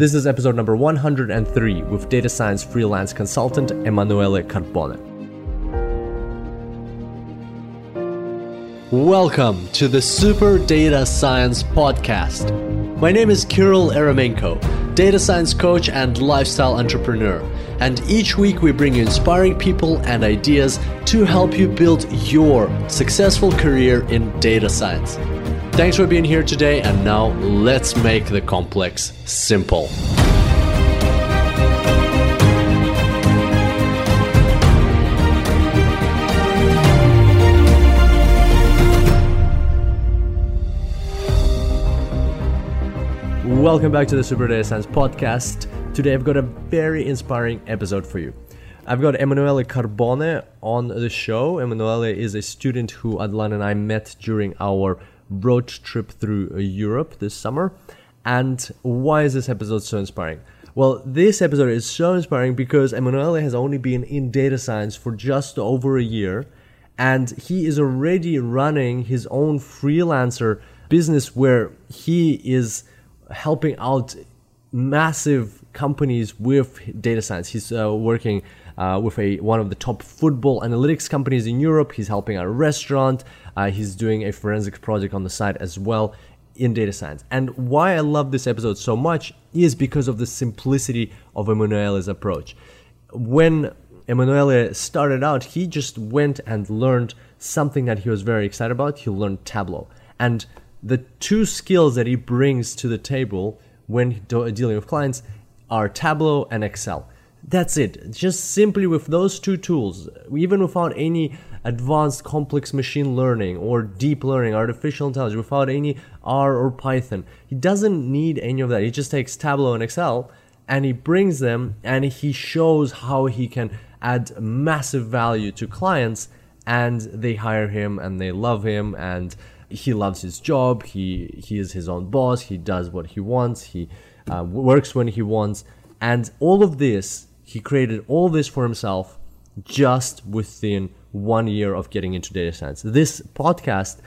This is episode number 103 with data science freelance consultant Emanuele Carbone. Welcome to the Super Data Science Podcast. My name is Kirill Eremenko, data science coach and lifestyle entrepreneur. And each week we bring you inspiring people and ideas to help you build your successful career in data science. Thanks for being here today, and now let's make the complex simple. Welcome back to the Super Data Science Podcast. Today I've got a very inspiring episode for you. I've got Emanuele Carbone on the show. Emanuele is a student who Hadelin and I met during our road trip through Europe this summer. And why is this episode so inspiring? Well, this episode is so inspiring because Emanuele has only been in data science for just over a year, and he is already running his own freelancer business where he is helping out massive companies with data science. He's uh, working uh, with a one of the top football analytics companies in Europe. He's helping a restaurant. Uh, he's doing a forensics project on the side as well in data science. And why I love this episode so much is because of the simplicity of Emanuele's approach. When Emanuele started out, he just went and learned something that he was very excited about. He learned Tableau. And the two skills that he brings to the table when dealing with clients are Tableau and Excel. That's it. Just simply with those two tools, even without any advanced complex machine learning or deep learning, artificial intelligence, without any R or Python. He doesn't need any of that. He just takes Tableau and Excel and he brings them and he shows how he can add massive value to clients and they hire him and they love him and he loves his job. He he is his own boss. He does what he wants. He uh, works when he wants. And all of this, he created all this for himself just within one year of getting into data science. This podcast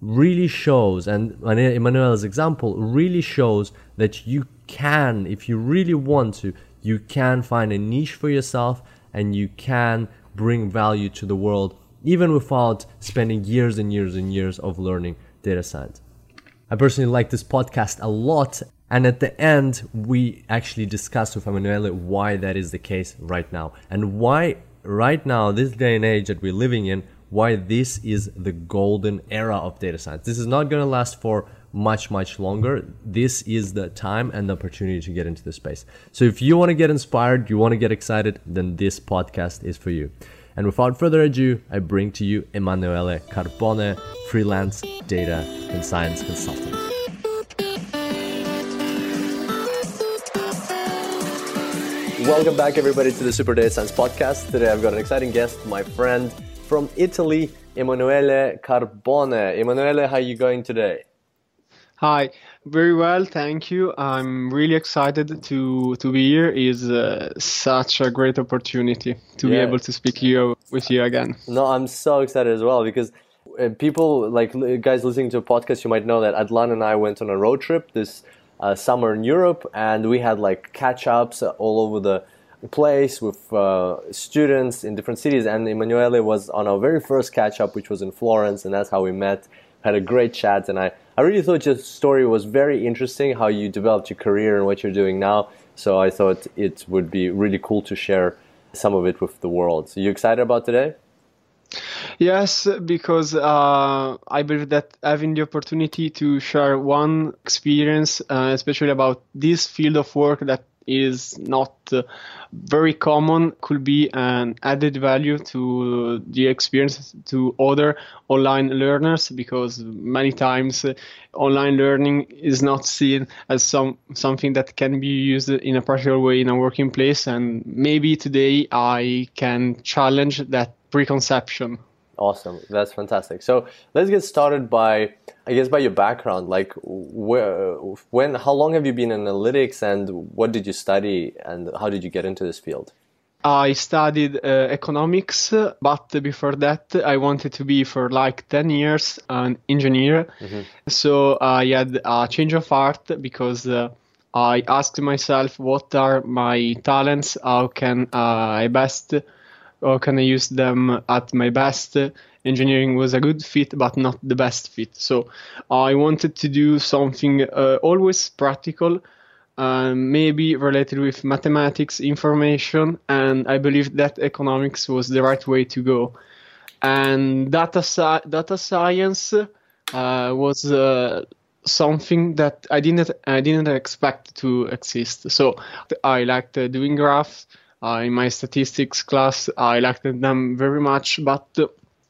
really shows, and Emanuele's example really shows that you can, if you really want to, you can find a niche for yourself and you can bring value to the world even without spending years and years and years of learning data science. I personally like this podcast a lot. And at the end, we actually discussed with Emanuele why that is the case right now and why right now, this day and age that we're living in, why this is the golden era of data science. This is not going to last for much, much longer. This is the time and the opportunity to get into the space. So if you want to get inspired, you want to get excited, then this podcast is for you. And without further ado, I bring to you Emanuele Carbone, freelance data and science consultant. Welcome back, everybody, to the Super Data Science Podcast. Today I've got an exciting guest, my friend from Italy, Emanuele Carbone. Emanuele, how are you going today? Hi, very well, thank you. I'm really excited to to be here. Is uh, such a great opportunity to yeah. be able to speak here with you again. No, I'm so excited as well because uh, people like guys listening to a podcast, you might know that Hadelin and I went on a road trip this uh, summer in Europe, and we had like catch ups all over the place with uh, students in different cities. And Emanuele was on our very first catch up, which was in Florence, and that's how we met. Had a great chat, and I I really thought your story was very interesting, how you developed your career and what you're doing now. So I thought it would be really cool to share some of it with the world. So you excited about today? Yes, because uh, I believe that having the opportunity to share one experience, uh, especially about this field of work that is not uh, very common could be an added value to the experience to other online learners because many times uh, online learning is not seen as some something that can be used in a practical way in a working place. And maybe today I can challenge that preconception Awesome. That's fantastic. So let's get started by, I guess, by your background. Like, where, when, how long have you been in analytics, and what did you study, and how did you get into this field? I studied uh, economics, but before that, I wanted to be for like 10 years an engineer. Mm-hmm. So I had a change of heart because uh, I asked myself what are my talents, how can I best, how can I use them at my best. Engineering was a good fit, but not the best fit. So I wanted to do something uh, always practical, uh, maybe related with mathematics, information, and I believe that economics was the right way to go. And data, sci- data science uh, was uh, something that I didn't I didn't expect to exist. So I liked uh, doing graphs. Uh, in my statistics class, I liked them very much, but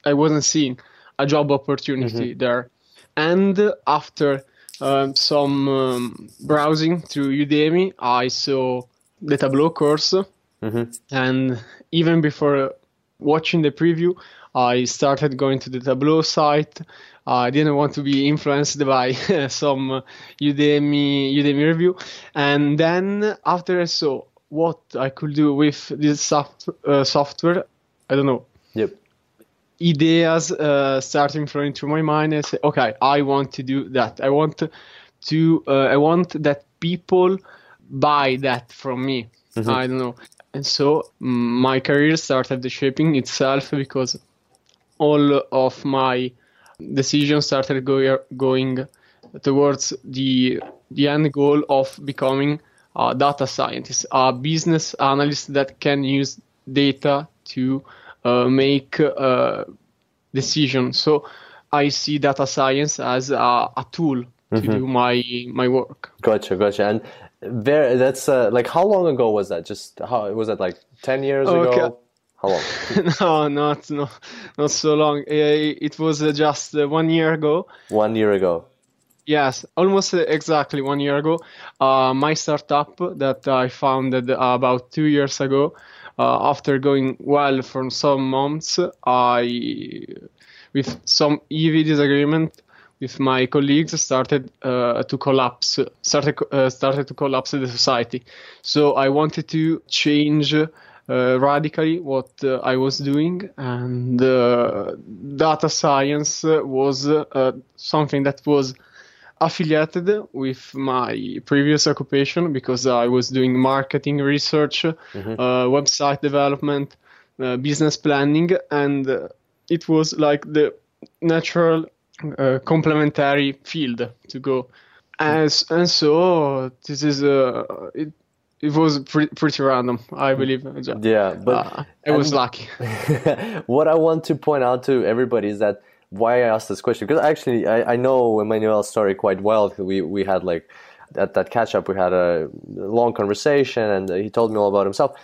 I wasn't seeing a job opportunity mm-hmm. there. And after um, some um, browsing through Udemy, I saw the Tableau course, mm-hmm. and even before watching the preview, I started going to the Tableau site. I didn't want to be influenced by some Udemy Udemy review, and then after I saw what I could do with this soft, uh, software, I don't know. Yep. Ideas uh, starting flowing through my mind. I say, okay, I want to do that. I want to. Uh, I want that people buy that from me. Mm-hmm. I don't know. And so my career started shaping itself because all of my decisions started go- going towards the the end goal of becoming a data scientist, a business analyst that can use data to uh, make uh, decisions. So I see data science as a, a tool to mm-hmm. do my my work. Gotcha, gotcha. And there, that's uh, like how long ago was that? Just how was that like ten years okay. ago? How long? no, not no, not so long. It was uh, just one year ago. One year ago. Yes, almost uh, exactly one year ago. Uh, my startup that I founded about two years ago, uh, after going well for some months, I, with some heavy disagreement with my colleagues, started uh, to collapse. Started started to collapse the society. So I wanted to change uh, radically what uh, I was doing, and uh, data science was something that was affiliated with my previous occupation because I was doing marketing research, mm-hmm. website development, business planning, and it was like the natural uh, complementary field to go as and so this is uh, it, it was pretty, pretty random, I believe. Yeah, but uh, it was lucky. what I want to point out to everybody is that why I asked this question because actually I, I know Emmanuel's story quite well. We we had like at that catch up, we had a long conversation, and he told me all about himself.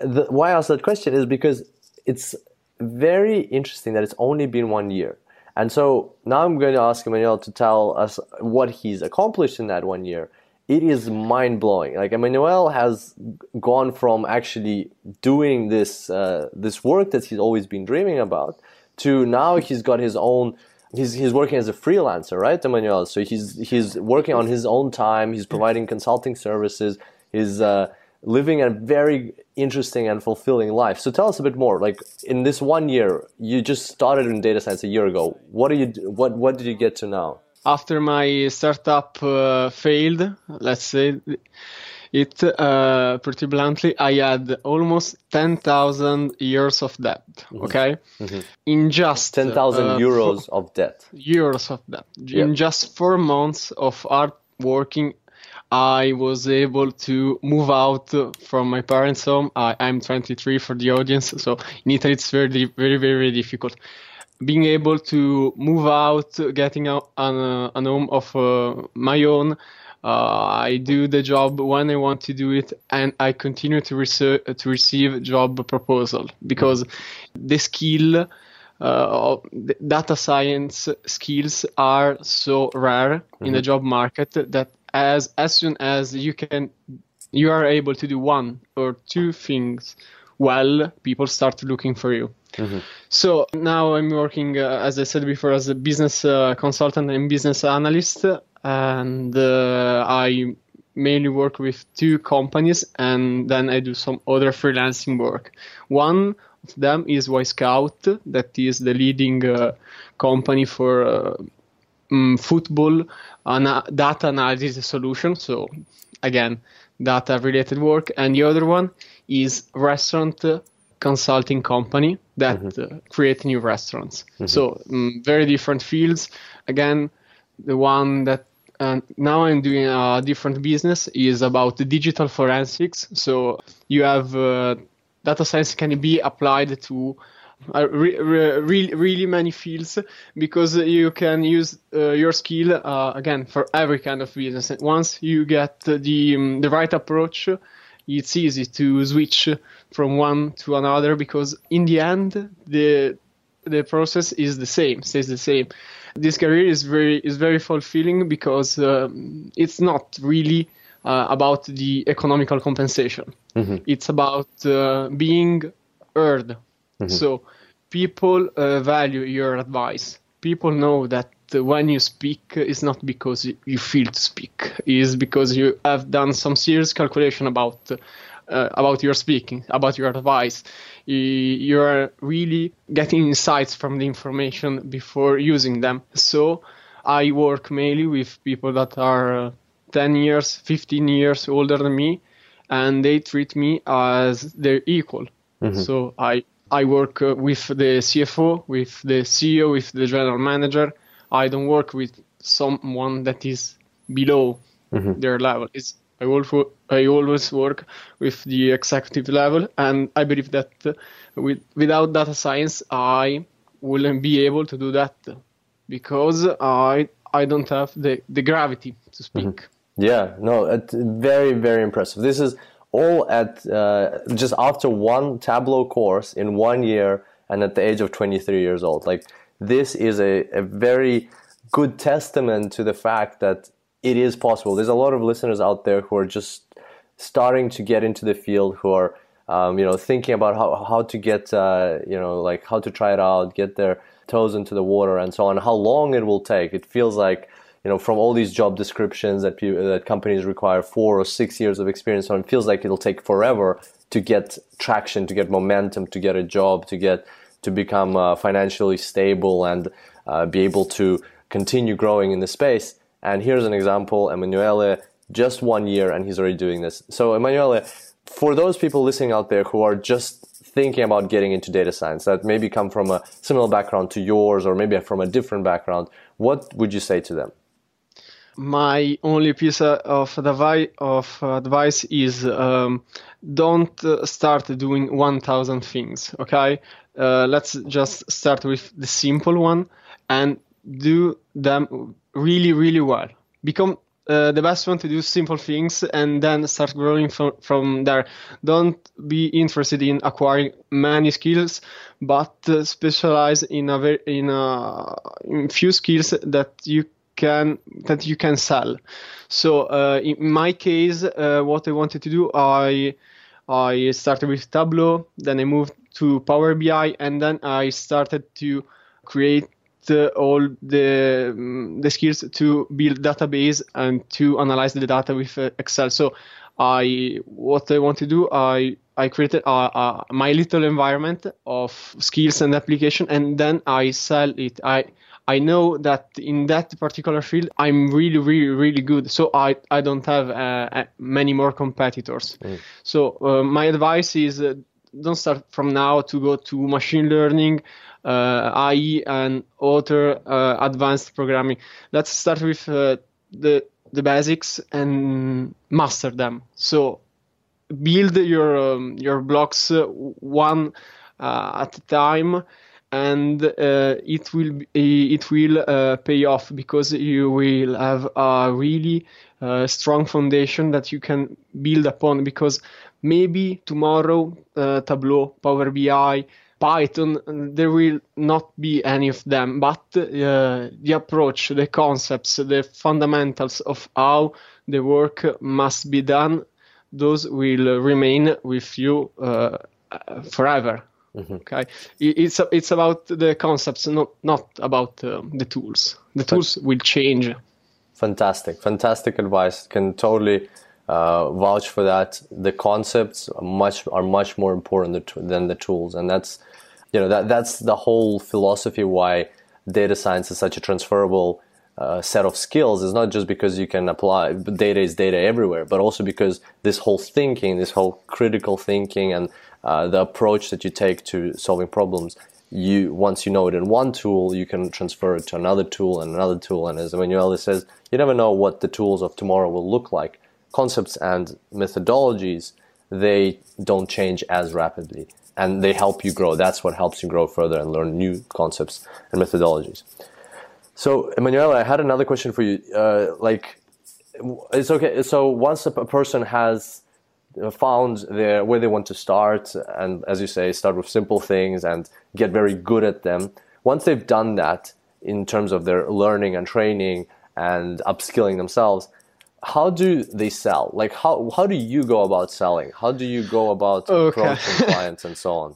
The, why I asked that question is because it's very interesting that it's only been one year. And so now I'm going to ask Emmanuel to tell us what he's accomplished in that one year it is mind blowing. Like Emmanuel has gone from actually doing this uh, this work that he's always been dreaming about to now he's got his own. He's he's working as a freelancer, right, Emmanuel? So he's he's working on his own time. He's providing consulting services. He's uh, living a very interesting and fulfilling life. So tell us a bit more. Like in this one year, you just started in data science a year ago. What are you? What what did you get to now? after my startup uh, failed, let's say it uh, pretty bluntly, I had almost 10,000 years of debt. Mm-hmm. Okay, mm-hmm. in just 10,000 uh, euros of debt. Euros of debt. Yep. In just four months of hard working, I was able to move out from my parents' home. I, am 23 for the audience, so in Italy it's very, very, very difficult being able to move out, getting a, an, uh, an home of uh, my own. Uh, I do the job when I want to do it, and I continue to, to receive job proposal because the skill, uh, data science skills are so rare mm-hmm. in the mm-hmm. job market that as as soon as you can, you are able to do one or two things well, people start looking for you. Mm-hmm. So now I'm working, uh, as I said before, as a business uh, consultant and business analyst, and uh, I mainly work with two companies, and then I do some other freelancing work. One of them is Wyscout, that is the leading uh, company for um, football data analysis solution. So again data related work, and the other one is restaurant consulting company that mm-hmm. uh, create new restaurants. Mm-hmm. So um, very different fields. Again, the one that uh, now I'm doing a different business is about digital forensics. So you have uh, data science can be applied to uh, re- re- really many fields because you can use uh, your skill uh, again for every kind of business. And Once you get the um, the right approach, it's easy to switch from one to another because in the end the the process is the same stays the same this career is very is very fulfilling because um, it's not really uh, about the economical compensation. Mm-hmm. it's about uh, being heard mm-hmm. so people uh, value your advice. People know that when you speak it's not because you feel to speak. It's because you have done some serious calculation about uh, about your speaking about your advice you are really getting insights from the information before using them so i work mainly with people that are uh, 10 years 15 years older than me and they treat me as their equal mm-hmm. so i i work uh, with the cfo with the ceo with the general manager I don't work with someone that is below mm-hmm. their level. It's I also I always work with the executive level, and I believe that with, without data science, I wouldn't be able to do that because I I don't have the, the gravity to speak. Mm-hmm. Yeah, no, it's very very impressive. This is all at uh, just after one Tableau course in one year, and at the age of 23 years old. Like this is a, a very good testament to the fact that it is possible. There's a lot of listeners out there who are just starting to get into the field, who are um, you know thinking about how how to get uh, you know like how to try it out, get their toes into the water, and so on. How long it will take? It feels like you know from all these job descriptions that that companies require four or six years of experience on. It feels like it'll take forever to get traction, to get momentum, to get a job, to get to become uh, financially stable and uh, be able to continue growing in the space. And here's an example Emanuele, just one year, and he's already doing this. So, Emanuele, for those people listening out there who are just thinking about getting into data science that maybe come from a similar background to yours or maybe from a different background, what would you say to them? My only piece of advice, is um, don't start doing 1000 things, okay? uh, let's just start with the simple one and do them really, really well. Become uh, the best one to do simple things and then start growing from, from there. Don't be interested in acquiring many skills, but uh, specialize in a very, in a in few skills that you can that you can sell. So uh, in my case, uh, what I wanted to do, I I started with Tableau, then I moved to Power BI, and then I started to create uh, all the um, the skills to build database and to analyze the data with uh, Excel. So I what I want to do I I created a, a, my little environment of skills and application, and then I sell it. I I know that in that particular field I'm really really really good, so I I don't have uh, many more competitors. Mm. So uh, my advice is uh, don't start from now to go to machine learning, uh, AI, and other uh, advanced programming. Let's start with uh, the the basics and master them. So build your um, your blocks uh, one uh, at a time and uh, it will it will uh, pay off because you will have a really uh, strong foundation that you can build upon because maybe tomorrow uh, Tableau, Power BI, Python, there will not be any of them, but uh, the approach, the concepts, the fundamentals of how the work must be done, those will remain with you uh, forever. Mm-hmm. Okay, it's it's about the concepts, not not about um, the tools. The tools will change. Fantastic, fantastic advice. Can totally uh, vouch for that. The concepts are much are much more important than the tools, and that's you know that that's the whole philosophy why data science is such a transferable uh, set of skills is not just because you can apply data is data everywhere, but also because this whole thinking, this whole critical thinking, and uh, the approach that you take to solving problems, you once you know it in one tool, you can transfer it to another tool and another tool. And as Emanuele says, you never know what the tools of tomorrow will look like. Concepts and methodologies they don't change as rapidly and they help you grow. That's what helps you grow further and learn new concepts and methodologies. So, Emanuele, I had another question for you. Uh, like, it's okay. So, once a, person has found their where they want to start, and as you say, start with simple things and get very good at them. Once they've done that in terms of their learning and training and upskilling themselves, how do they sell? Like, how how do you go about selling? How do you go about okay. approaching clients and so on?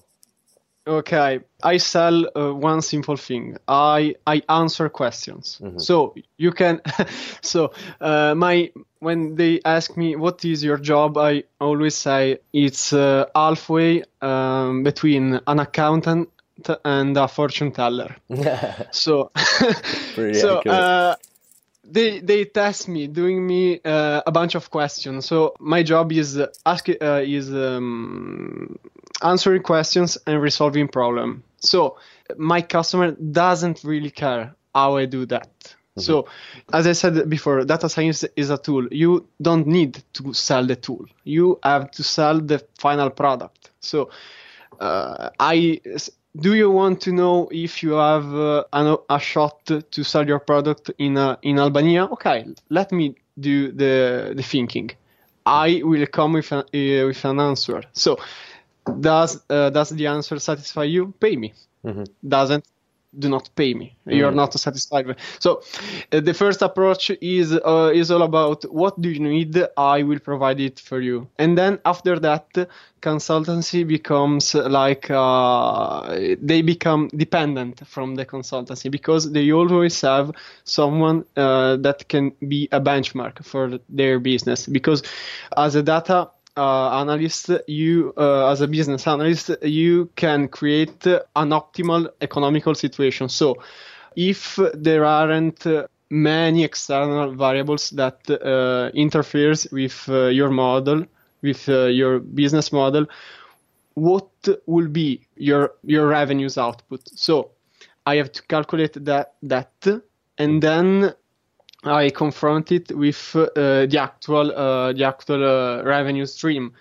Okay, I sell uh, one simple thing. I I answer questions. Mm-hmm. So you can, so uh, my when they ask me what is your job, I always say it's uh, halfway um, between an accountant and a fortune teller. so, so uh, they they test me, doing me uh, a bunch of questions. So my job is ask uh, is um, answering questions and resolving problem. So my customer doesn't really care how I do that. Mm-hmm. So, as I said before, data science is a tool. You don't need to sell the tool. You have to sell the final product. So, uh, I do you want to know if you have uh, a, a shot to sell your product in uh, in Albania? Okay, let me do the the thinking. I will come with uh, with an answer. So, does uh, does the answer satisfy you? Pay me. Mm-hmm. Doesn't do not pay me. Mm. You're not satisfied. With. So uh, the first approach is uh, is all about what do you need? I will provide it for you. And then after that, consultancy becomes like uh, they become dependent from the consultancy because they always have someone uh, that can be a benchmark for their business. Because as a data uh, analyst, you uh, as a business analyst, you can create an optimal economical situation. So, if there aren't many external variables that uh, interferes with uh, your model, with uh, your business model, what will be your your revenues output? So, I have to calculate that that, and then I confront it with uh, the actual uh, the actual uh, revenue stream.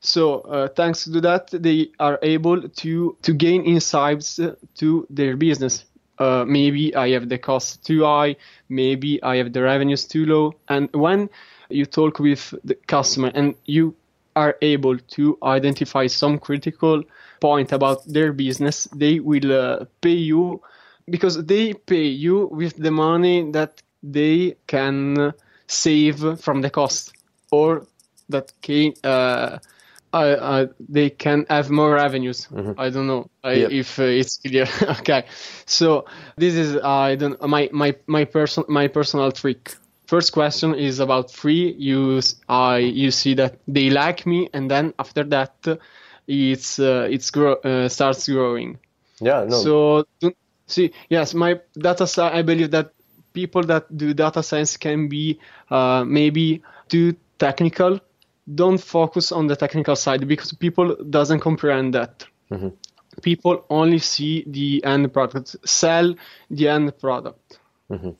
So uh, thanks to that, they are able to to gain insights to their business. Uh, maybe I have the cost too high, maybe I have the revenues too low. And when you talk with the customer and you are able to identify some critical point about their business, they will uh, pay you because they pay you with the money that they can save from the cost or that can uh, uh, they can have more revenues. Mm-hmm. I don't know yep. if uh, it's clear. okay, so this is I don't my my my person my personal trick. First question is about free. You I you see that they like me, and then after that, it's uh, it's grow uh, starts growing. Yeah, no. So see, yes, my data. I believe that people that do data science can be uh, maybe too technical don't focus on the technical side because people doesn't comprehend that. Mm-hmm. people only see the end product sell the end product. Mm-hmm.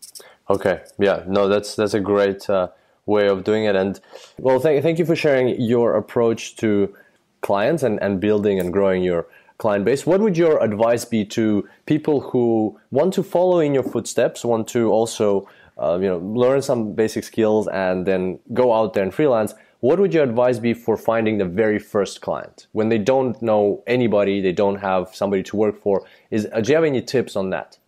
okay. Yeah. No that's that's a great uh, way of doing it. And well thank, thank you for sharing your approach to clients and, and building and growing your client base. What would your advice be to people who want to follow in your footsteps, want to also uh, you know learn some basic skills and then go out there and freelance? What would your advice be for finding the very first client when they don't know anybody, they don't have somebody to work for? Is uh, do you have any tips on that?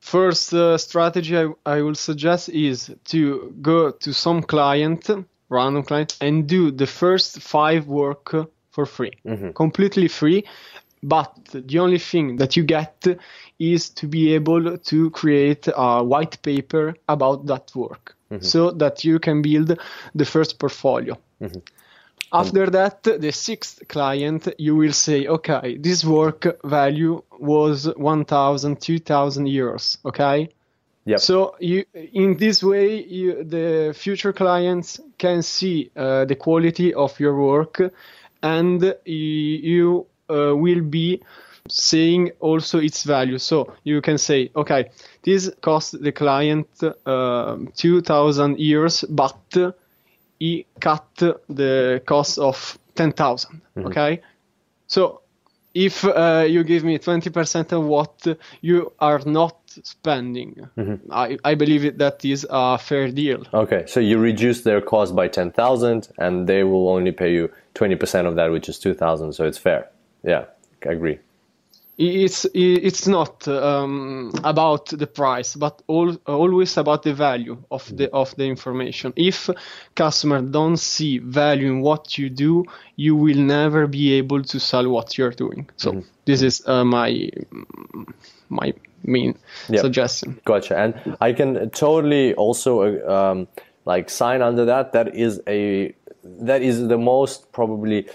First uh, strategy I, I will suggest is to go to some client, random client, and do the first five work for free, mm-hmm. completely free but the only thing that you get is to be able to create a white paper about that work mm-hmm. so that you can build the first portfolio. Mm-hmm. After that, the sixth client, you will say, okay, this work value was 1,000, 2,000 euros, okay? Yep. So you, in this way, you, the future clients can see uh, the quality of your work, and you uh, will be seeing also its value. So you can say, okay, this cost the client uh, 2,000 euros, but he cut the cost of 10,000. Mm-hmm. Okay, so if uh, you give me 20% of what you are not spending, mm-hmm. I, I believe that is a fair deal. Okay, so you reduce their cost by 10,000 and they will only pay you 20% of that, which is 2,000, so it's fair. Yeah, I agree. It's it's not um, about the price but all, always about the value of the of the information. If customer don't see value in what you do you will never be able to sell what you're doing. So mm-hmm. this is uh, my my main yep. suggestion. Gotcha. And i can totally also uh, um, like sign under that. That is a that is the most probably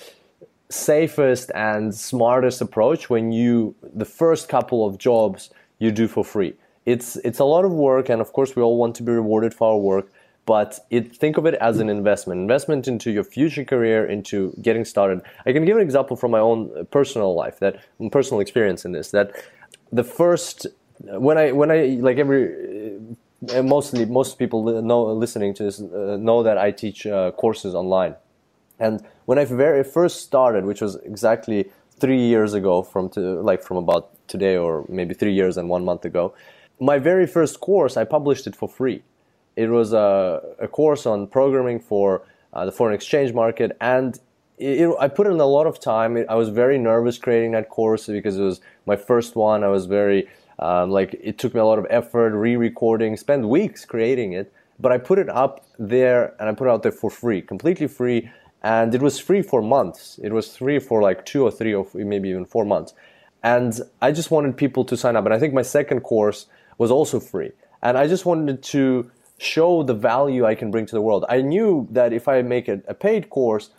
safest and smartest approach when you the first couple of jobs you do for free. It's it's a lot of work, and of course we all want to be rewarded for our work. But it, think of it as an investment, investment into your future career, into getting started. I can give an example from my own personal life, that personal experience in this. That the first when I when I like every mostly most people know listening to this uh, know that I teach uh, courses online and when I very first started, which was exactly three years ago from to, like from about today or maybe three years and one month ago, my very first course I published it for free. It was a, a course on programming for uh, the foreign exchange market, and it, it, I put in a lot of time. I was very nervous creating that course because it was my first one. I was very um, like it took me a lot of effort, re-recording, spent weeks creating it. But I put it up there and I put it out there for free, completely free and it was free for months. It was free for like two or three or maybe even four months. And I just wanted people to sign up. And I think my second course was also free. And I just wanted to show the value I can bring to the world. I knew that if I make a, a paid course,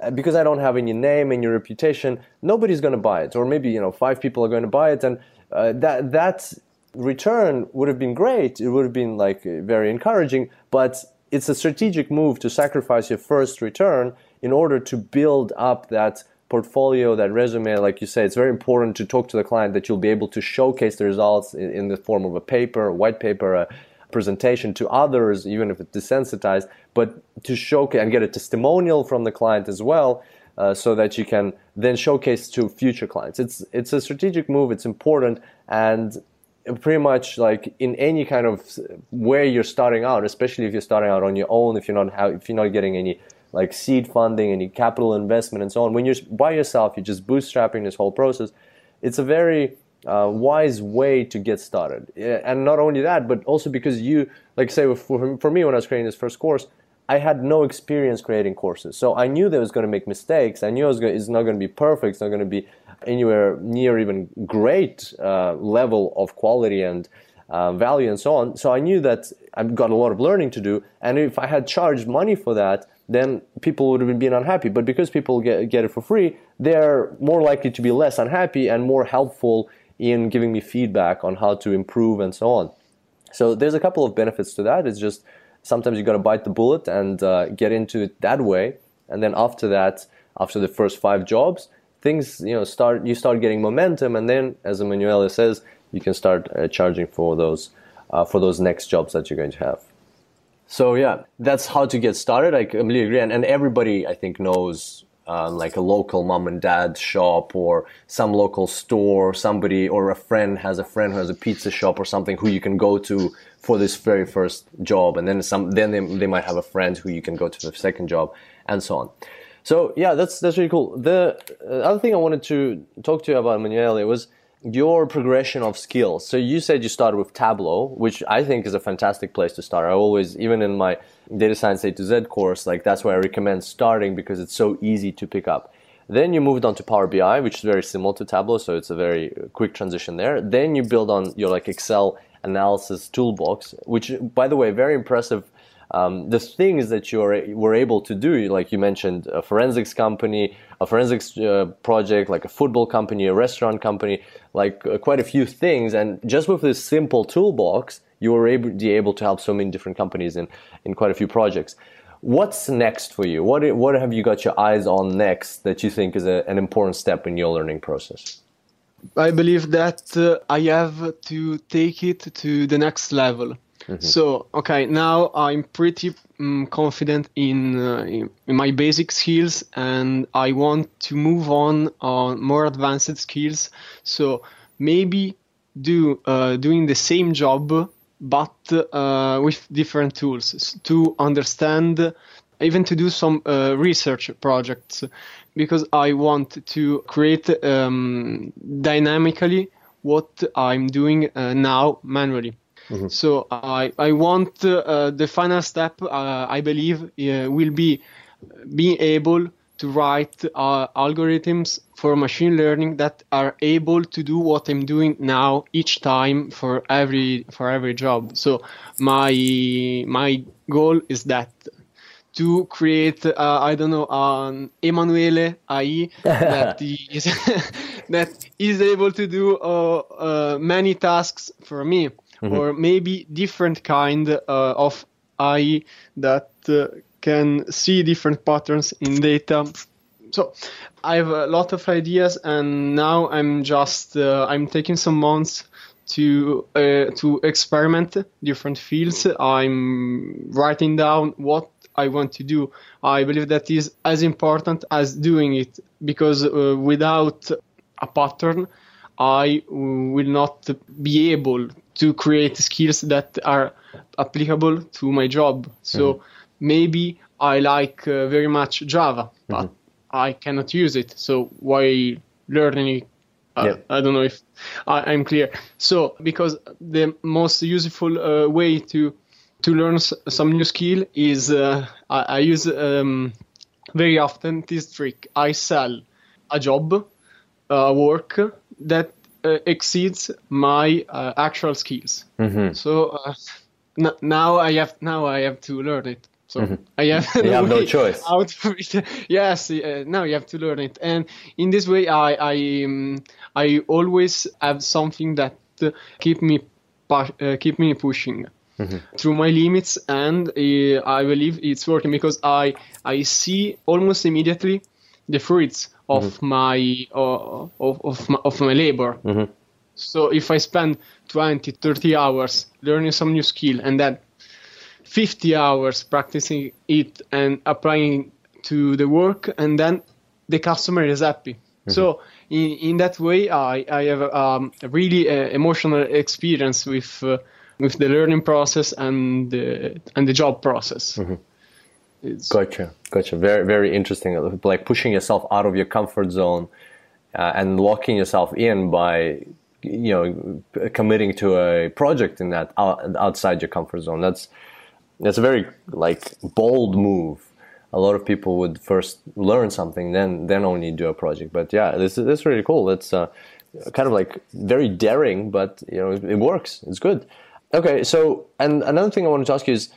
uh, because I don't have any name, any reputation, nobody's going to buy it, or maybe you know five people are going to buy it, and uh, that that return would have been great. It would have been like very encouraging, but it's a strategic move to sacrifice your first return in order to build up that portfolio, that resume, like you say, it's very important to talk to the client that you'll be able to showcase the results in, in the form of a paper, a white paper, a presentation to others, even if it's desensitized, but to showcase and get a testimonial from the client as well. Uh, so that you can then showcase to future clients. It's it's a strategic move. It's important, and pretty much like in any kind of where you're starting out, especially if you're starting out on your own, if you're not if you're not getting any like seed funding, any capital investment, and so on. When you're by yourself, you're just bootstrapping this whole process. It's a very uh, wise way to get started. And not only that, but also because you, like say, for, for me, when I was creating this first course, I had no experience creating courses. So I knew that I was going to make mistakes. I knew it was going, it's not going to be perfect. It's not going to be anywhere near even great uh, level of quality and uh, value and so on. So I knew that I've got a lot of learning to do. And if I had charged money for that, then people would have been unhappy. But because people get, get it for free, they're more likely to be less unhappy and more helpful in giving me feedback on how to improve and so on. So there's a couple of benefits to that. It's just sometimes you got to bite the bullet and uh, get into it that way. And then after that, after the first five jobs, things you know start you start getting momentum, and then as Emanuele says, you can start uh, charging for those uh, for those next jobs that you're going to have. So yeah, that's how to get started. I completely agree, and, and everybody I think knows um, like a local mom and dad shop or some local store, somebody or a friend has a friend who has a pizza shop or something who you can go to for this very first job, and then some then they, they might have a friend who you can go to for the second job, and so on. So yeah, that's that's really cool. The other thing I wanted to talk to you about, Emanuele, was your progression of skills. So you said you started with Tableau, which I think is a fantastic place to start. I always, even in my data science A to Z course, like that's where I recommend starting because it's so easy to pick up. Then you moved on to Power BI, which is very similar to Tableau, so it's a very quick transition there. Then you build on your like Excel analysis toolbox, which, by the way, very impressive um, the things that you are, were able to do, like you mentioned, a forensics company, a forensics uh, project, like a football company, a restaurant company, like uh, quite a few things. And just with this simple toolbox, you were able, able to help so many different companies in, in quite a few projects. What's next for you? What, what have you got your eyes on next that you think is a, an important step in your learning process? I believe that uh, I have to take it to the next level. Mm-hmm. So, okay, now I'm pretty um, confident in, uh, in, my basic skills, and I want to move on on more advanced skills. So maybe do uh, doing the same job, but uh, with different tools to understand, even to do some uh, research projects, because I want to create um, dynamically what I'm doing uh, now manually. Mm-hmm. So I I want uh, the final step. Uh, I believe uh, will be being able to write uh, algorithms for machine learning that are able to do what I'm doing now each time for every for every job. So my my goal is that to create uh, I don't know an Emanuele AI that is that is able to do uh, uh, many tasks for me mm-hmm. or maybe different kind uh, of AI that uh, can see different patterns in data. So I have a lot of ideas, and now I'm just uh, I'm taking some months to uh, to experiment different fields. I'm writing down what I want to do. I believe that is as important as doing it because uh, without a pattern, I will not be able to create skills that are applicable to my job. So mm-hmm. maybe I like uh, very much Java, but mm-hmm. I cannot use it. So why learning it? Uh, yeah. I don't know if I, am clear. So because the most useful uh, way to to learn s- some new skill is uh, I, I, use um, very often this trick. I sell a job, uh, work that exceeds my uh, actual skills. Mm-hmm. So uh, n- now I have now I have to learn it. So mm-hmm. I have, you have no choice. Out yes, uh, now you have to learn it, and in this way, I I um, I always have something that uh, keep me uh, keep me pushing. Mm-hmm. through my limits and uh, i believe it's working because i i see almost immediately the fruits of mm-hmm. my uh, of, of my of my labor. Mm-hmm. So if I spend 20, 30 hours learning some new skill and then 50 hours practicing it and applying to the work, and then the customer is happy. Mm-hmm. So in, in that way, I, I have um, a really uh, emotional experience with uh, with the learning process and the, and the job process. Mm-hmm. It's... Gotcha, gotcha. Very, very interesting. Like pushing yourself out of your comfort zone uh, and locking yourself in by, you know, committing to a project in that outside your comfort zone. That's that's a very like bold move. A lot of people would first learn something, then then only do a project. But yeah, this this is really cool. It's uh, kind of like very daring, but you know, it, it works. It's good. Okay, so and another thing I wanted to ask you is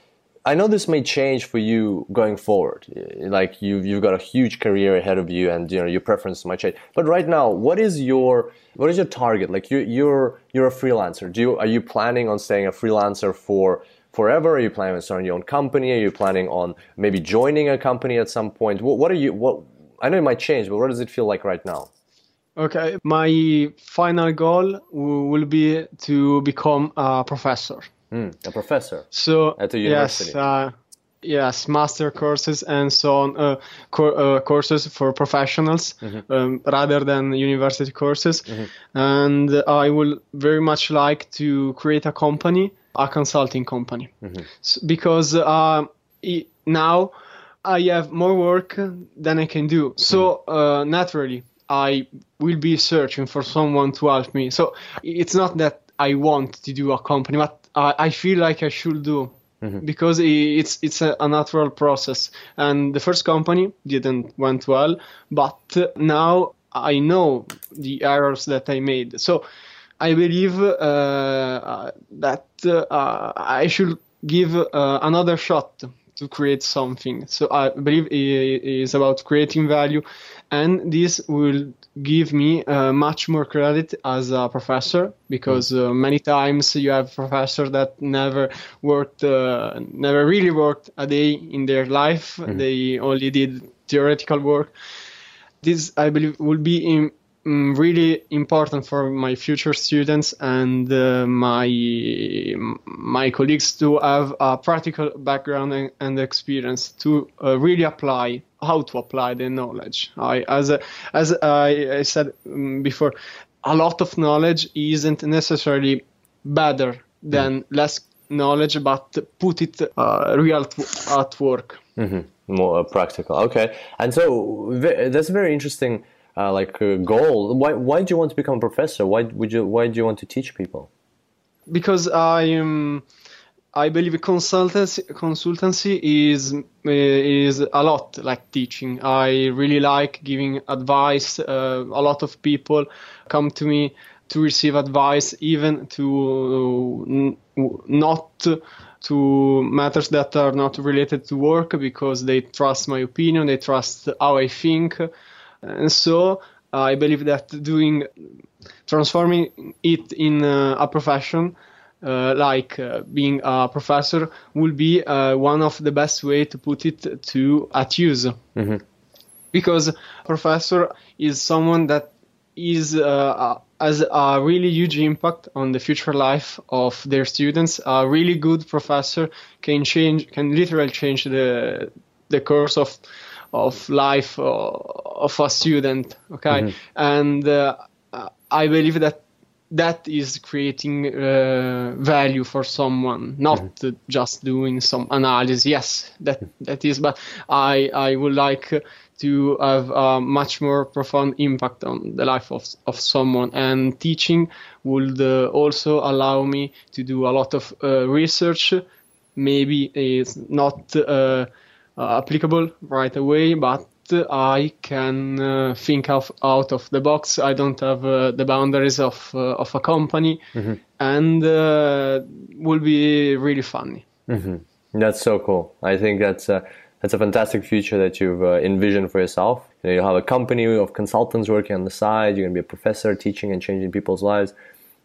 I know this may change for you going forward. Like you've you've got a huge career ahead of you, and you know your preference might change. But right now, what is your what is your target? Like you you're you're a freelancer. Do you are you planning on staying a freelancer for forever? Are you planning on starting your own company? Are you planning on maybe joining a company at some point? What, what are you? What I know it might change, but what does it feel like right now? Okay, my final goal will be to become a professor. Mm, a professor. So at the university. Yes, uh, yes, master courses and so on, uh, co- uh, courses for professionals mm-hmm. um, rather than university courses. Mm-hmm. And I will very much like to create a company, a consulting company, mm-hmm. so, because uh, it, now I have more work than I can do. So mm-hmm. uh, naturally, I will be searching for someone to help me. So it's not that I want to do a company, but I, I feel like I should do mm-hmm. because it's it's a, natural process. And the first company didn't went well, but now I know the errors that I made. So I believe uh, that uh, I should give uh, another shot to create something. So I believe it is about creating value, and this will give me uh, much more credit as a professor because uh, many times you have professors that never worked, uh, never really worked a day in their life. Mm-hmm. They only did theoretical work. This, I believe, will be in, really important for my future students and uh, my my colleagues to have a practical background and, and experience to uh, really apply how to apply the knowledge. I, as a, as I, I said um, before, a lot of knowledge isn't necessarily better than mm. less knowledge, but put it uh, real t- at work. Mm-hmm. More practical. Okay, and so that's very interesting uh, like a goal. Why why do you want to become a professor? Why would you why do you want to teach people? Because I am. I believe consultancy consultancy is is a lot like teaching. I really like giving advice. Uh, a lot of people come to me to receive advice, even to uh, not to matters that are not related to work because they trust my opinion, they trust how I think and so uh, I believe that doing transforming it in uh, a profession uh, like uh, being a professor will be uh, one of the best way to put it to at use mm-hmm. because professor is someone that is uh, has a really huge impact on the future life of their students a really good professor can change can literally change the the course of of life uh, of a student okay mm-hmm. and uh, i believe that that is creating uh, value for someone not mm-hmm. just doing some analysis yes that that is but i i would like to have a much more profound impact on the life of, of someone and teaching would uh, also allow me to do a lot of uh, research maybe it's not uh, uh, applicable right away, but I can uh, think of out of the box. I don't have uh, the boundaries of uh, of a company, mm-hmm. and uh, will be really funny. Mm-hmm. That's so cool. I think that's a, that's a fantastic future that you've uh, envisioned for yourself. You know, you have a company of consultants working on the side. You're gonna be a professor teaching and changing people's lives.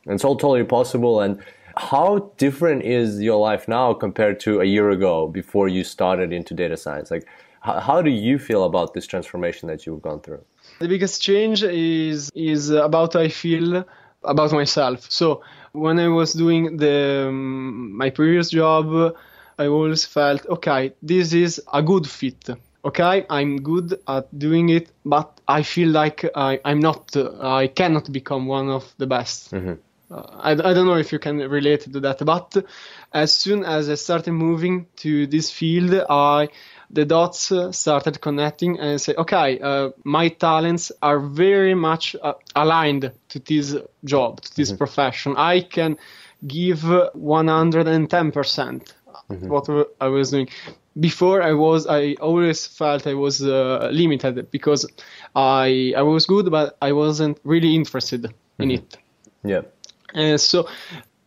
And it's all totally possible. And how different is your life now compared to a year ago before you started into data science? Like, how, how do you feel about this transformation that you've gone through? The biggest change is is about I feel about myself. So when I was doing the um, my previous job, I always felt okay, this is a good fit. Okay, I'm good at doing it, but I feel like I, I'm not. Uh, I cannot become one of the best. Mm-hmm. I, I don't know if you can relate to that, but as soon as I started moving to this field, I the dots started connecting and I say, okay, uh, my talents are very much uh, aligned to this job, to this mm-hmm. profession. I can give 110 percent mm-hmm. what I was doing. Before I was, I always felt I was uh, limited because I I was good, but I wasn't really interested mm-hmm. in it. Yeah. And so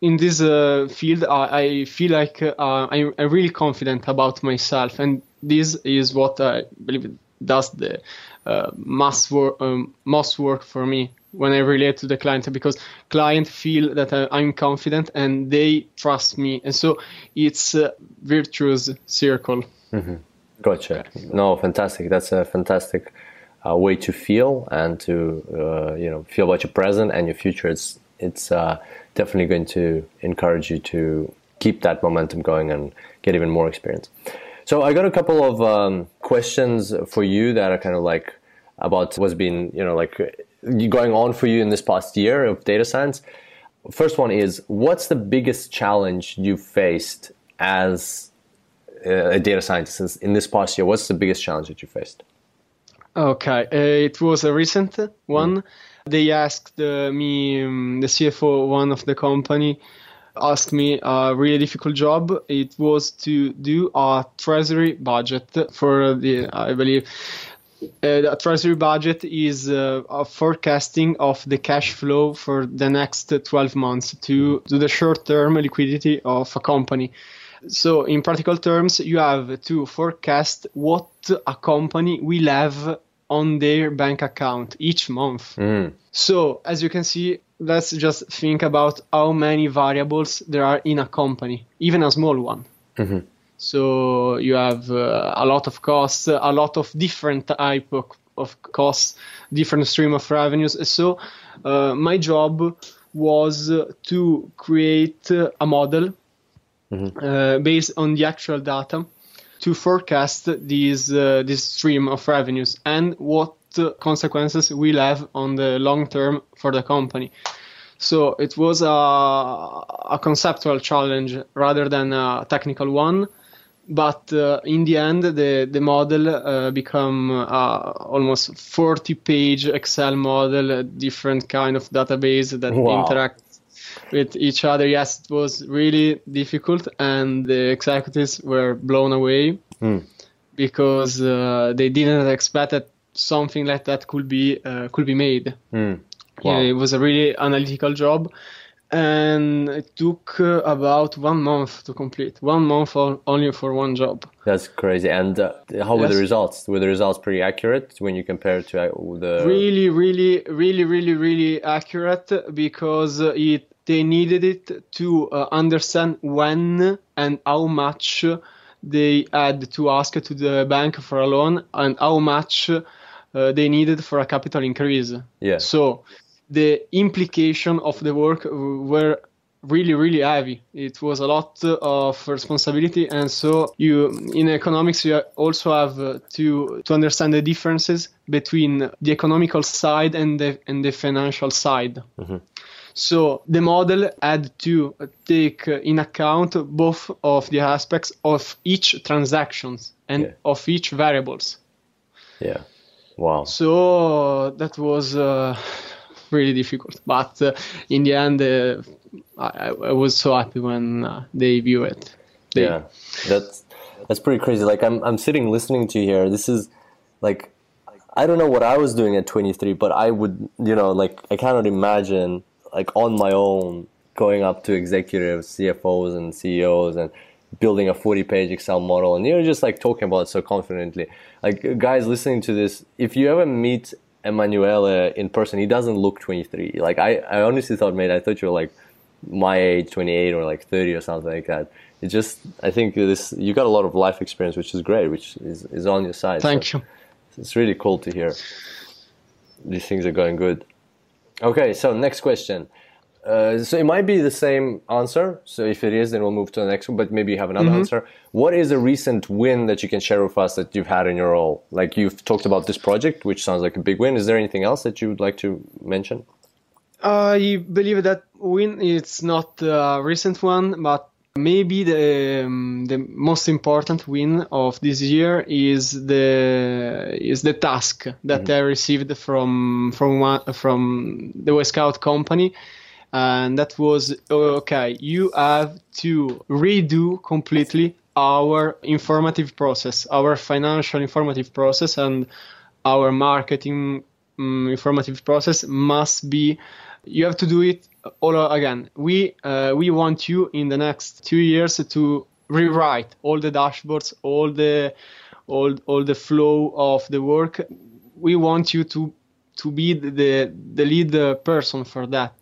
in this uh, field, I, I, feel like uh, I'm, I'm, really confident about myself, and this is what I believe does the uh, most work, um, work for me when I relate to the client because client feel that I'm confident and they trust me, and so it's a virtuous circle. Mm-hmm. Gotcha. No, fantastic. That's a fantastic uh, way to feel and to uh, you know feel about your present and your future. It's it's uh, definitely going to encourage you to keep that momentum going and get even more experience. So I got a couple of um, questions for you that are kind of like about what's been you know like going on for you in this past year of data science. First one is what's the biggest challenge you faced as a data scientist in this past year? What's the biggest challenge that you faced? Okay, uh, it was a recent one. Mm they asked uh, me, um, the CFO, one of the company, asked me a really difficult job. It was to do a treasury budget for the, I believe, uh, a treasury budget is uh, a forecasting of the cash flow for the next 12 months to, to the short term liquidity of a company. So, in practical terms, you have to forecast what a company will have on their bank account each month. Mm. So, as you can see, let's just think about how many variables there are in a company, even a small one. Mhm. So you have uh, a lot of costs, a lot of different type of, of costs, different stream of revenues. So uh, my job was to create a model uh, based on the actual data to forecast these uh, this stream of revenues and what consequences will have on the long term for the company. So it was a, a conceptual challenge rather than a technical one. But uh, in the end, the the model uh, become uh, almost 40 page Excel model, a different kind of database that Wow. interact with each other. Yes, it was really difficult, and the executives were blown away because uh, they didn't expect that something like that could be uh, could be made. Mm. Yeah, it was a really analytical job, and it took uh, about one month to complete. One month on, only for one job. That's crazy. And uh, how were the results? Were the results pretty accurate when you compare it to uh, the? really, really, really, really, really accurate because it they needed it to uh, understand when and how much they had to ask to the bank for a loan and how much uh, they needed for a capital increase. Yeah. So the implication of the work were really really heavy it was a lot of responsibility and so you in economics you also have uh, to to understand the differences between the economical side and the and the financial side so the model had to take in account both of the aspects of each transactions and Yeah. of each variables Yeah. Wow. so that was uh, really difficult, but uh, in the end, uh, I, I was so happy when uh, they view it. They, Yeah, that's that's pretty crazy. Like I'm I'm sitting listening to you here. This is like I don't know what I was doing at 23, but I would you know like I cannot imagine like on my own going up to executives, CFOs, and CEOs and building a 40 page Excel model and you're just like talking about it so confidently. Like guys listening to this, if you ever meet Emanuele in person, he doesn't look 23. Like I, I honestly thought, mate, I thought you were like my age, 28 or like 30 or something like that. It just, I think this, you got a lot of life experience, which is great, which is, is on your side. Thank So you. It's really cool to hear. These things are going good. Okay, so next question. Uh, so it might be the same answer. So if it is, then we'll move to the next one. But maybe you have another answer. What is a recent win that you can share with us that you've had in your role? Like you've talked about this project, which sounds like a big win. Is there anything else that you would like to mention? I believe that win it's not a recent one, but maybe the um, the most important win of this year is the is the task that I received from from one, from the West Scout company, and that was okay. You have to redo completely our informative process, our financial informative process, and our marketing um, informative process must be you have to do it all again we uh, we want you in the next two years to rewrite all the dashboards all the all, all the flow of the work. We want you to to be the the lead person for that.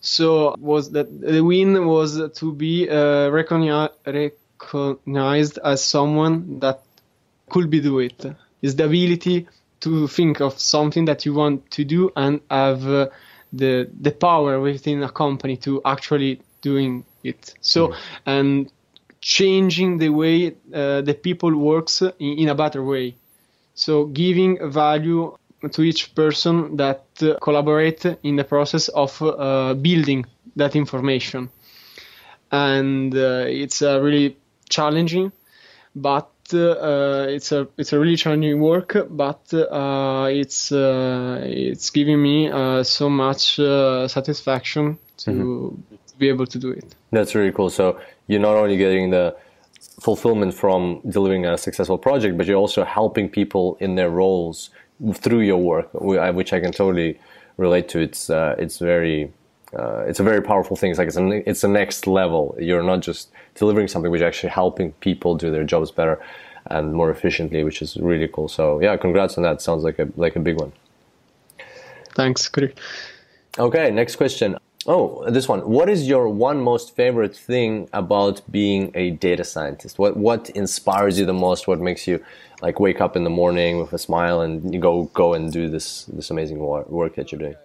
So was that the win was to be uh, recogni- recognized as someone that could be do it. Is the ability to think of something that you want to do and have uh, the the power within a company to actually doing it. So and changing the way uh, the people works in, in a better way. So giving value to each person that uh, collaborate in the process of uh, building that information. And uh, it's uh, really challenging but uh, it's a it's a really challenging work but uh, it's uh, it's giving me uh, so much uh, satisfaction to be able to do it That's really cool. So you're not only getting the fulfillment from delivering a successful project, but you're also helping people in their roles through your work, which I can totally relate to. It's uh, it's very uh, it's a very powerful thing. It's like it's a, it's the next level. You're not just delivering something, you're actually helping people do their jobs better and more efficiently, which is really cool. So yeah, congrats on that. Sounds like a like a big one. Thanks, Kirill. Okay, next question. Oh, this one. What is your one most favorite thing about being a data scientist? What what inspires you the most? What makes you like wake up in the morning with a smile and you go go and do this this amazing work that you're doing?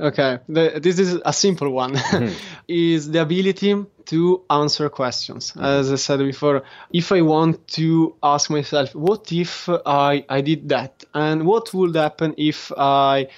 Okay, the, this is a simple one. Mm-hmm. is the ability to answer questions. As I said before, if I want to ask myself, what if I I did that, and what would happen if I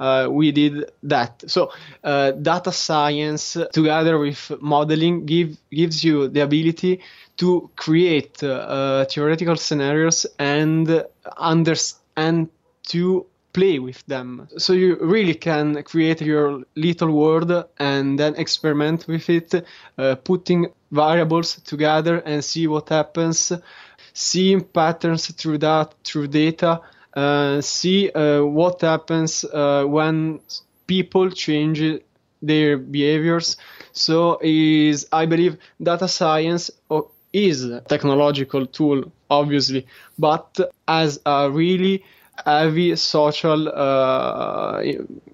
uh, we did that. So uh, data science together with modeling give, gives you the ability to create uh, theoretical scenarios and understand to play with them. So you really can create your little world and then experiment with it, uh, putting variables together and see what happens, seeing patterns through that through data uh, see uh, what happens uh, when people change their behaviors. So is I believe data science is a technological tool, obviously, but as a really heavy social uh,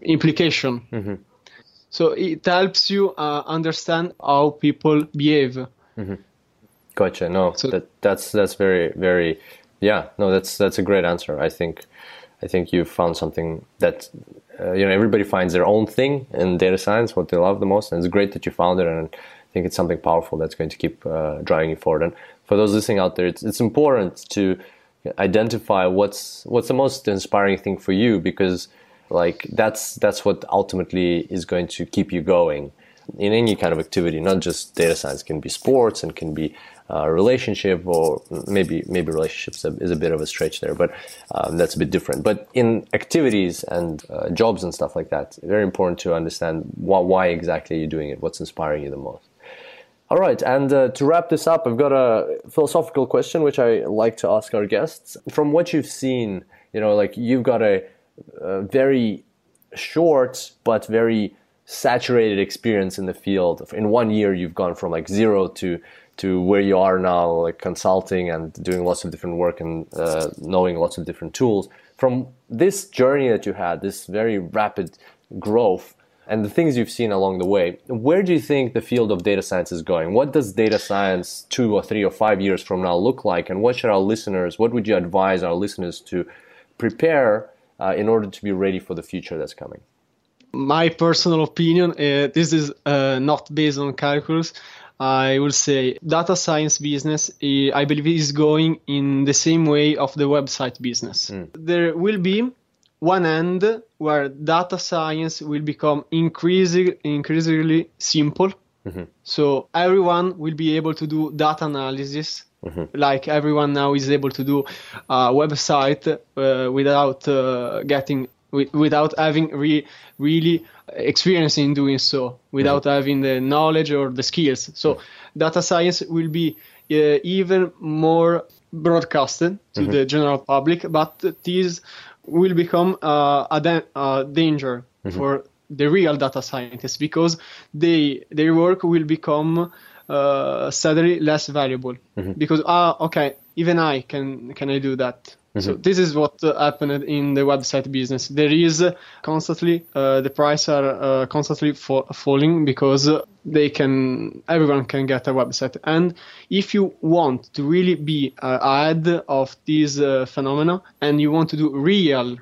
implication. Mm-hmm. So it helps you uh, understand how people behave. Mm-hmm. Gotcha. No, so, that, that's that's very very yeah, no, that's that's a great answer. I think I think you found something that uh, you know everybody finds their own thing in data science, what they love the most, and it's great that you found it. And I think it's something powerful that's going to keep uh, driving you forward. And for those listening out there, it's it's important to identify what's what's the most inspiring thing for you because like that's that's what ultimately is going to keep you going in any kind of activity, not just data science. It can be sports and can be uh, relationship, or maybe maybe relationships is a bit of a stretch there, but um, that's a bit different. But in activities and uh, jobs and stuff like that, very important to understand why, why exactly you're doing it, what's inspiring you the most. All right, and uh, to wrap this up, I've got a philosophical question which I like to ask our guests. From what you've seen, you know, like you've got a, a very short but very saturated experience in the field. In one year, you've gone from like zero to to where you are now, like consulting and doing lots of different work and uh, knowing lots of different tools. From this journey that you had, this very rapid growth, and the things you've seen along the way, where do you think the field of data science is going? What does data science two or three or five years from now look like? And what should our listeners, what would you advise our listeners to prepare uh, in order to be ready for the future that's coming? My personal opinion, uh, this is uh, not based on calculus. I will say data science business, eh, I believe, is going in the same way of the website business. Mm. There will be one end where data science will become increasing, increasingly simple. Mm-hmm. So everyone will be able to do data analysis. Mm-hmm. Like everyone now is able to do a website uh, without uh, getting without having re- really experience in doing so, without mm-hmm. having the knowledge or the skills. So mm-hmm. data science will be uh, even more broadcasted to mm-hmm. the general public, but this will become uh, a, da- a, danger mm-hmm. for the real data scientists because they their work will become uh, suddenly less valuable mm-hmm. because ah okay even I can can I do that Mm-hmm. So this is what uh, happened in the website business. There is uh, constantly uh, the price are uh, constantly fa- falling because they can everyone can get a website. And if you want to really be uh, ahead of this uh, phenomena and you want to do real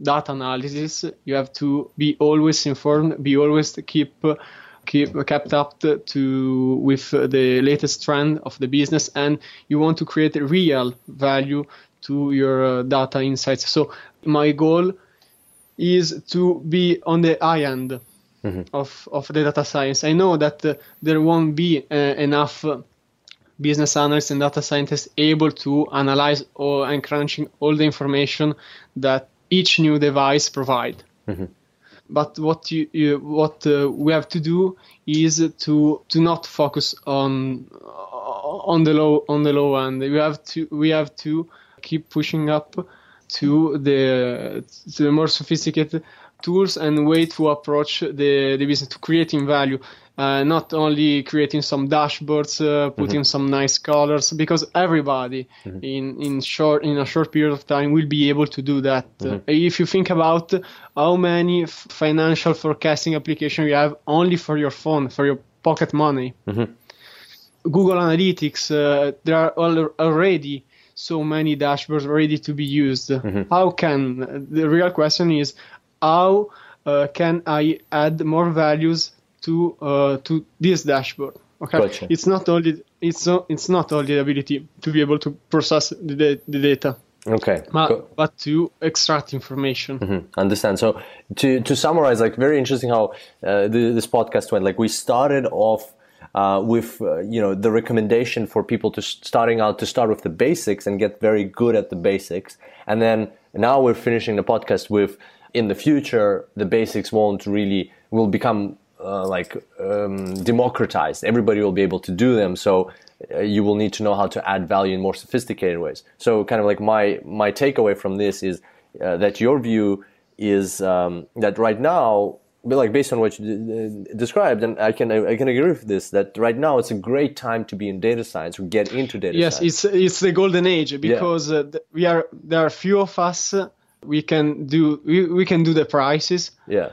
data analysis, you have to be always informed, be always keep keep kept up to with the latest trend of the business and you want to create a real value to your uh, data insights. So my goal is to be on the high end mm-hmm. of, of the data science. I know that uh, there won't be uh, enough uh, business analysts and data scientists able to analyze or, and crunching all the information that each new device provide. Mm-hmm. But what you, you what uh, we have to do is to to not focus on on the low on the low end. We have to we have to keep pushing up to the to the more sophisticated tools and way to approach the, the business to creating value uh, not only creating some dashboards uh, putting mm-hmm. some nice colors because everybody mm-hmm. in in short in a short period of time will be able to do that mm-hmm. uh, if you think about how many f- financial forecasting application you have only for your phone for your pocket money mm-hmm. google analytics uh, there are already so many dashboards ready to be used mm-hmm. how can the real question is how uh, can I add more values to uh, to this dashboard? Okay, gotcha. it's not only it's not it's not only the ability to be able to process the, the data. Okay, but, but to extract information. Mm-hmm. Understand. So to to summarize, like very interesting how uh, the, this podcast went. Like we started off. Uh, with uh, you know the recommendation for people to starting out to start with the basics and get very good at the basics and then now we're finishing the podcast with in the future the basics won't really will become uh, like um, democratized. Everybody will be able to do them. So uh, you will need to know how to add value in more sophisticated ways. So kind of like my my takeaway from this is uh, that your view is um, that right now, like based on what you d- described, and I can I can agree with this that right now it's a great time to be in data science or get into data yes, science. Yes, it's it's the golden age because yeah. uh, we are there are few of us we can do we, we can do the prices. Yeah.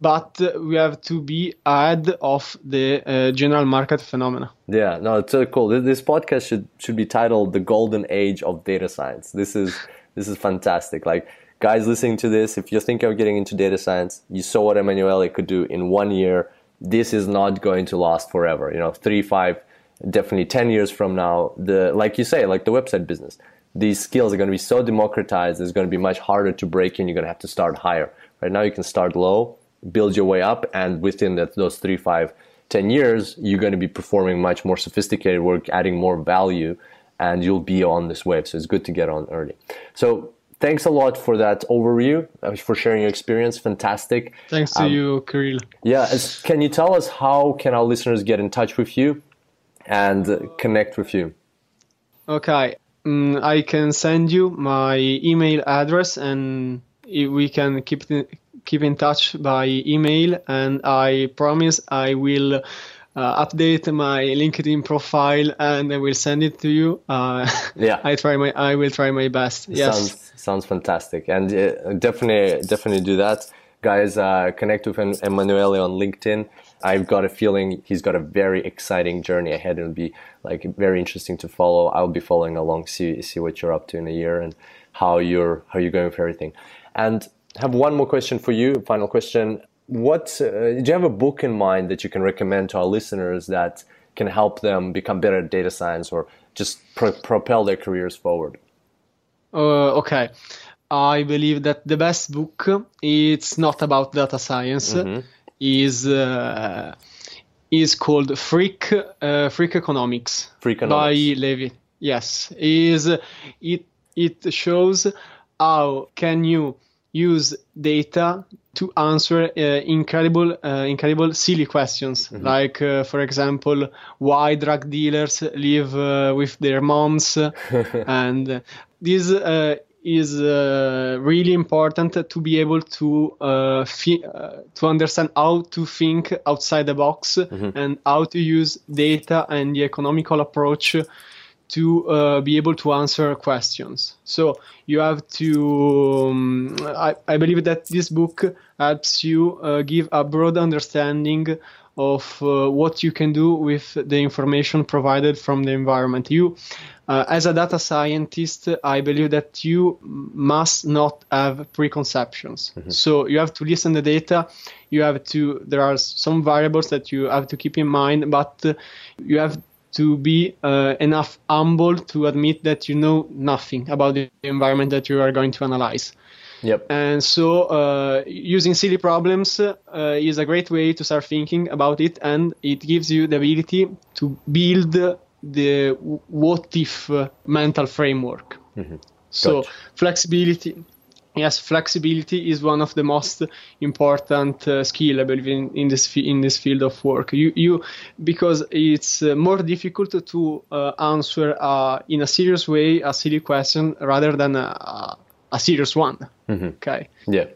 But we have to be ahead of the uh, general market phenomena. Yeah no it's so cool. This podcast should should be titled the golden age of data science. This is this is fantastic. Like guys listening to this if you're thinking of getting into data science you saw what emanuele could do in one year this is not going to last forever you know three five definitely 10 years from now the like you say like the website business these skills are going to be so democratized, it's going to be much harder to break in. You're going to have to start higher. Right now, you can start low, build your way up, and within that, those three, five, ten years, you're going to be performing much more sophisticated work, adding more value, and you'll be on this wave. So it's good to get on early. So thanks a lot for that overview, uh, for sharing your experience. Fantastic. Thanks to um, you, Kirill. Yeah. Can you tell us how can our listeners get in touch with you and connect with you? Okay um, I can send you my email address and we can keep keep in touch by email. And I promise I will. Uh, update my LinkedIn profile and I will send it to you. Uh, yeah, I try my I will try my best. Yes, sounds sounds fantastic, and uh, definitely definitely do that, guys. Uh, connect with Emanuele on LinkedIn. I've got a feeling he's got a very exciting journey ahead and it'll be like very interesting to follow. I'll be following along, see see what you're up to in a year and how you're how you're going with everything. And have one more question for you. Final question: What uh, do you have a book in mind that you can recommend to our listeners that can help them become better at data science or just pro- propel their careers forward? Uh, okay. I believe that the best book it's not about data science. Mm-hmm is uh, is called Freak uh, Freakonomics, by Levy. Yes, is it it shows how can you use data to answer uh, incredible uh, incredible silly questions mm-hmm. like uh, for example why drug dealers live uh, with their moms and this uh, is uh, really important to be able to uh, fi- uh, to understand how to think outside the box mm-hmm. and how to use data and the economical approach to uh, be able to answer questions. So you have to. Um, I, I, believe that this book helps you uh, give a broad understanding of uh, what you can do with the information provided from the environment. You uh, as a data scientist, I believe that you must not have preconceptions. Mm-hmm. So you have to listen to the data. You have to. There are some variables that you have to keep in mind, but uh, you have to be uh, enough humble to admit that you know nothing about the environment that you are going to analyze. Yep. And so uh, using silly problems uh, is a great way to start thinking about it, and it gives you the ability to build the what if mental framework. Mm-hmm. So gotcha. flexibility, yes, flexibility is one of the most important uh, skill I believe in, in this in this field of work. You you because it's uh, more difficult to uh, answer uh, in a serious way a silly question rather than a, a serious one. Mm-hmm. Okay. Yeah.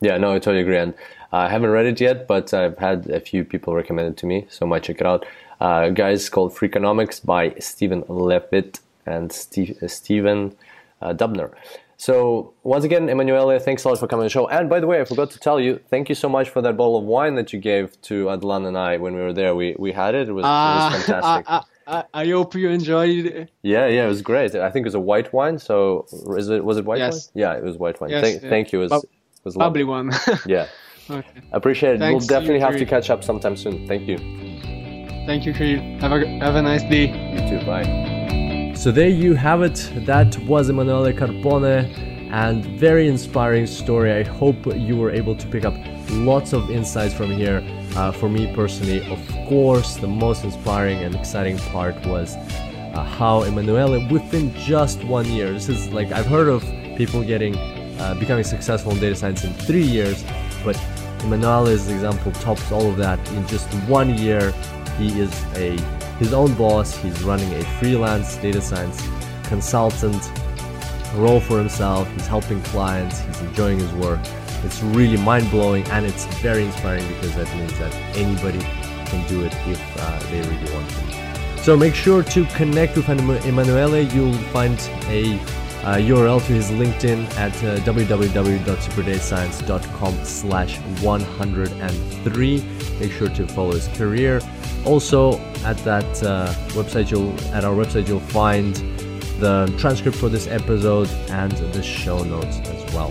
Yeah, no, I totally agree. And uh, I haven't read it yet, but I've had a few people recommend it to me, so I might check it out. Uh, guys, called Freakonomics by Stephen Levitt and Steve, uh, Stephen uh, Dubner. So once again, Emanuele, thanks a lot for coming on the show. And by the way, I forgot to tell you, thank you so much for that bottle of wine that you gave to Hadelin and I when we were there. We we had it. It was, it was fantastic. I, I, I, hope you enjoyed it. Yeah, yeah, it was great. I think it was a white wine. So is it was it white yes. wine? Yeah, it was white wine. Yes, thank, yeah. thank you. It was, Bub- it was lovely. one. Yeah, okay. appreciate it. Thanks, we'll definitely you have to catch up sometime soon. Thank you. Thank you, Kirill. Have a have a nice day. You too. Bye. So there you have it. That was Emanuele Carbone and very inspiring story. I hope you were able to pick up lots of insights from here. Uh, for me personally, of course, the most inspiring and exciting part was uh, how Emanuele, within just one year, this is like I've heard of people getting uh, becoming successful in data science in three years, but Emanuele's example tops all of that. In just one year, he is a his own boss. He's running a freelance data science consultant role for himself. He's helping clients. He's enjoying his work. It's really mind blowing and it's very inspiring because that means that anybody can do it if uh, they really want to. So make sure to connect with Emanuele. You'll find a uh, URL to his LinkedIn at uh, www.superdatascience.com slash 103. Make sure to follow his career. Also, at that uh, website, you'll at our website you'll find the transcript for this episode and the show notes as well.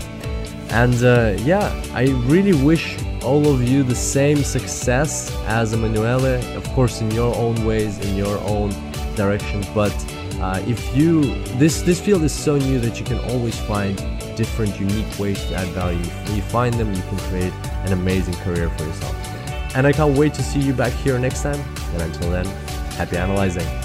And uh, yeah, I really wish all of you the same success as Emanuele, of course, in your own ways, in your own direction. But uh, if you this this field is so new that you can always find different, unique ways to add value. If you find them, you can create an amazing career for yourself. And I can't wait to see you back here next time. And until then, happy analyzing.